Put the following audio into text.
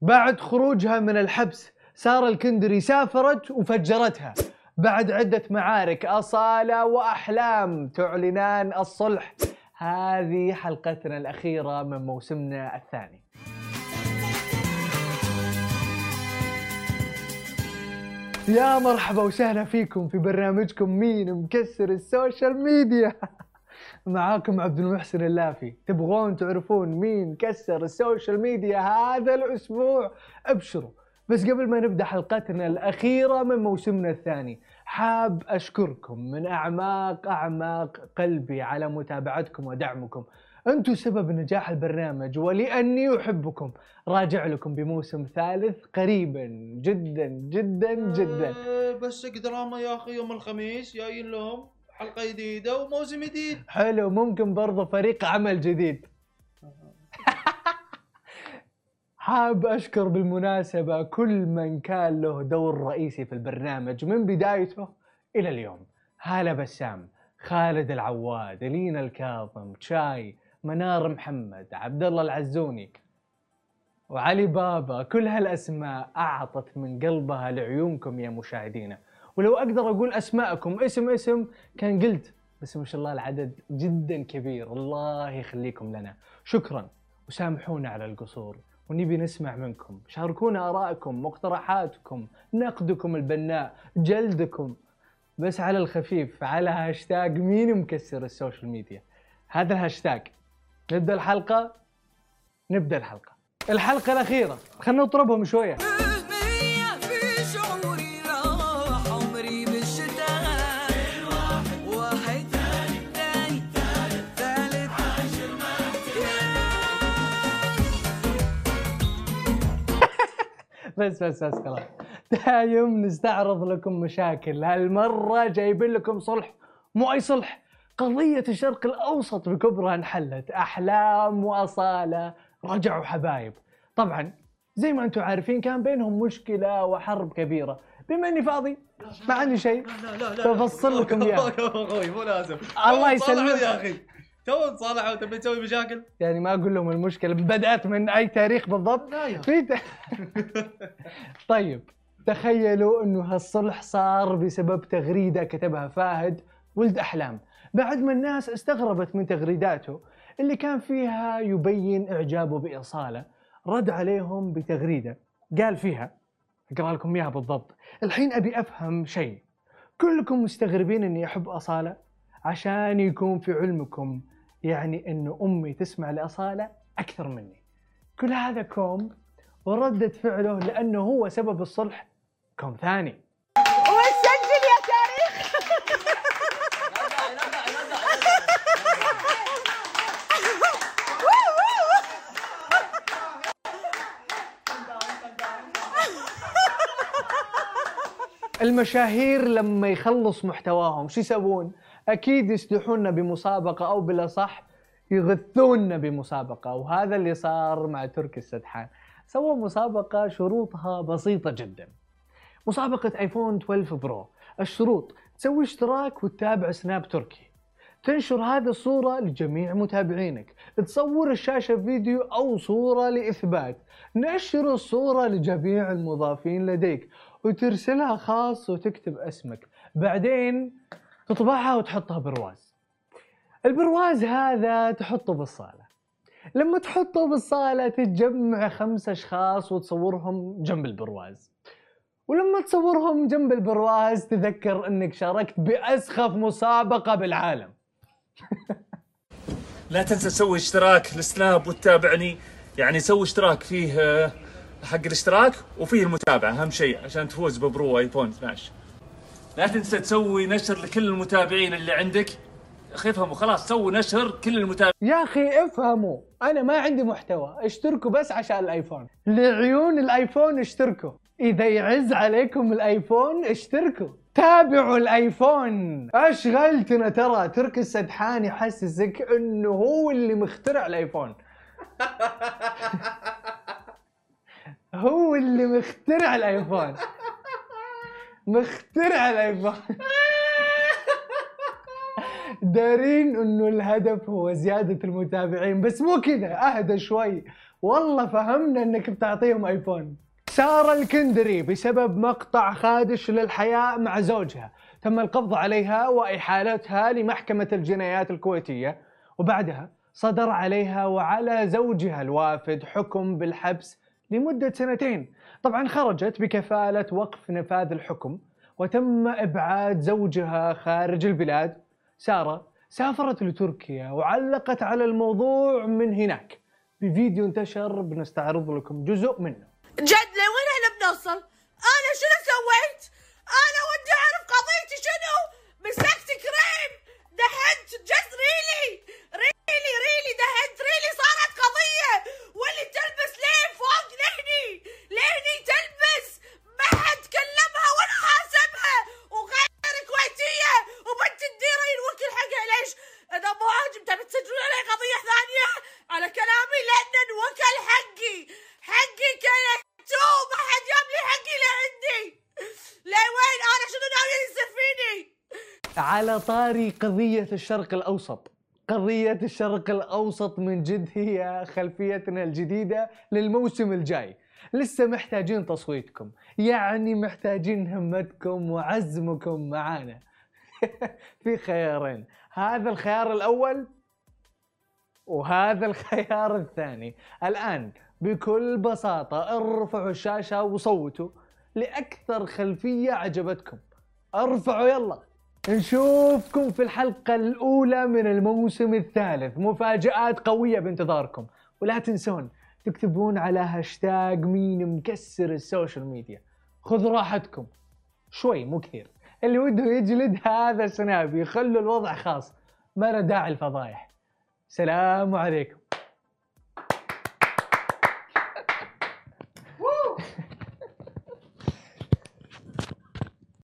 بعد خروجها من الحبس سارة الكندري سافرت وفجرتها. بعد عدة معارك أصالة وأحلام تعلنان الصلح. هذه حلقتنا الأخيرة من موسمنا الثاني. يا مرحبا وسهلا فيكم في برنامجكم مين مكسر ال social media. معاكم عبد المحسن اللافي. تبغون تعرفون مين كسر ال social media هذا الأسبوع؟ ابشروا. بس قبل ما نبدأ حلقتنا الأخيرة من موسمنا الثاني حاب أشكركم من أعماق أعماق قلبي على متابعتكم ودعمكم. أنتم سبب نجاح البرنامج ولأني أحبكم. راجع لكم بموسم ثالث قريبا. جدا جدا جدا. آه، بس دراما يا أخي يوم الخميس جايين لهم. حلقة جديدة وموسم جديد. حلو ممكن برضو فريق عمل جديد. حاب أشكر بالمناسبة كل من كان له دور رئيسي في البرنامج من بدايته إلى اليوم. هالة بسام خالد العواد لينا الكاظم شاي منار محمد عبد الله العزوني وعلي بابا كل هالأسماء أعطت من قلبها لعيونكم يا مشاهدينا. ولو أقدر أقول أسماءكم اسم اسم كان قلت بس ما شاء الله العدد جدا كبير. الله يخليكم لنا. شكرا. وسامحونا على القصور. ونبي نسمع منكم. شاركونا آرائكم مقترحاتكم نقدكم البناء جلدكم. بس على الخفيف على هاشتاج مين مكسر ال social media؟ هذا الهاشتاج نبدأ الحلقة؟ نبدأ الحلقة. الحلقة الأخيرة. خلينا نطربهم شوية. بس بس بس خلاص. دايم نستعرض لكم مشاكل. هالمرة جايبين لكم صلح مو اي صلح. قضية الشرق الأوسط بكبرها انحلت. أحلام وأصالة رجعوا حبايب. طبعا زي ما أنتم عارفين كان بينهم مشكلة وحرب كبيرة. بما إني فاضي ما عندي شيء. لا لا لا بفصل لكم. أخوي مو لازم. الله يسلمك. يا أخي. تو نصالحوا تبي تسوي مشاكل؟ يعني ما أقول لهم المشكلة بدأت من أي تاريخ بالضبط؟ في ت... طيب تخيلوا إنه هالصلح صار بسبب تغريدة كتبها فهد ولد أحلام. بعد ما الناس استغربت من تغريداته اللي كان فيها يبين إعجابه باصاله رد عليهم بتغريدة. قال فيها أقرأ لكم إياها بالضبط. الحين أبي أفهم شيء. كلكم مستغربين إني أحب أصالة؟ عشان يكون في علمكم يعني إنه أمي تسمع لاصاله أكثر مني. كل هذا كوم وردة فعله لأنه هو سبب الصلح كوم ثاني. وسجل يا تاريخ. المشاهير لما يخلص محتواهم شو يسوون؟ أكيد يسدحونا بمسابقة أو بالأصح يغثونا بمسابقة وهذا اللي صار مع تركي السدحان. سوى مسابقة شروطها بسيطة جدا. مسابقة آيفون 12 برو الشروط تسوي اشتراك وتتابع سناب تركي. تنشر هذه الصورة لجميع متابعينك. تصور الشاشة فيديو أو صورة لإثبات. نشر الصورة لجميع المضافين لديك. وترسلها خاص وتكتب اسمك. بعدين تطبعها وتحطها برواز. البرواز هذا تحطه بالصالة. لما تحطه بالصالة تتجمع خمس أشخاص وتصورهم جنب البرواز. ولما تصورهم جنب البرواز تذكر إنك شاركت بأسخف مسابقة بالعالم. لا تنسى تسوي اشتراك للسناب وتتابعني. يعني سوي اشتراك فيه آه، حق الاشتراك وفيه المتابعة أهم شيء عشان تفوز ببرو آيفون 12 لا تنسى تسوي نشر لكل المتابعين اللي عندك. أخي افهموا خلاص سووا نشر كل المتابعين. يا أخي افهموا أنا ما عندي محتوى اشتركوا بس عشان الآيفون. لعيون الآيفون اشتركوا. إذا يعز عليكم الآيفون اشتركوا. تابعوا الآيفون. أشغلتنا ترى تركي السدحان يحسسك إنه هو اللي مخترع الآيفون. هو اللي مخترع الآيفون. مخترع الايفون دارين إنه الهدف هو زيادة المتابعين بس مو كذا أهدى شوي. والله فهمنا إنك بتعطيهم ايفون سارة الكندري بسبب مقطع خادش للحياء مع زوجها تم القبض عليها وإحالتها لمحكمة الجنايات الكويتية. وبعدها صدر عليها وعلى زوجها الوافد حكم بالحبس لمدة سنتين. طبعا خرجت بكفالة وقف نفاذ الحكم وتم إبعاد زوجها خارج البلاد. سارة سافرت لتركيا وعلقت على الموضوع من هناك. بفيديو انتشر بنستعرض لكم جزء منه. جد لوين على طاري قضية الشرق الأوسط. قضية الشرق الأوسط من جد هي خلفيتنا الجديدة للموسم الجاي. لسه محتاجين تصويتكم. يعني محتاجين همتكم وعزمكم معانا. في خيارين. هذا الخيار الأول وهذا الخيار الثاني. الآن بكل بساطة ارفعوا الشاشة وصوتوا لأكثر خلفية عجبتكم. ارفعوا يلا. نشوفكم في الحلقة الأولى من الموسم الثالث. مفاجآت قوية بانتظاركم. ولا تنسون تكتبون على هاشتاج مين مكسر ال social media. خذوا راحتكم. شوي مو كثير. اللي وده يجلد هذا سنابي خلوا الوضع خاص. ما داعي الفضايح. سلام عليكم.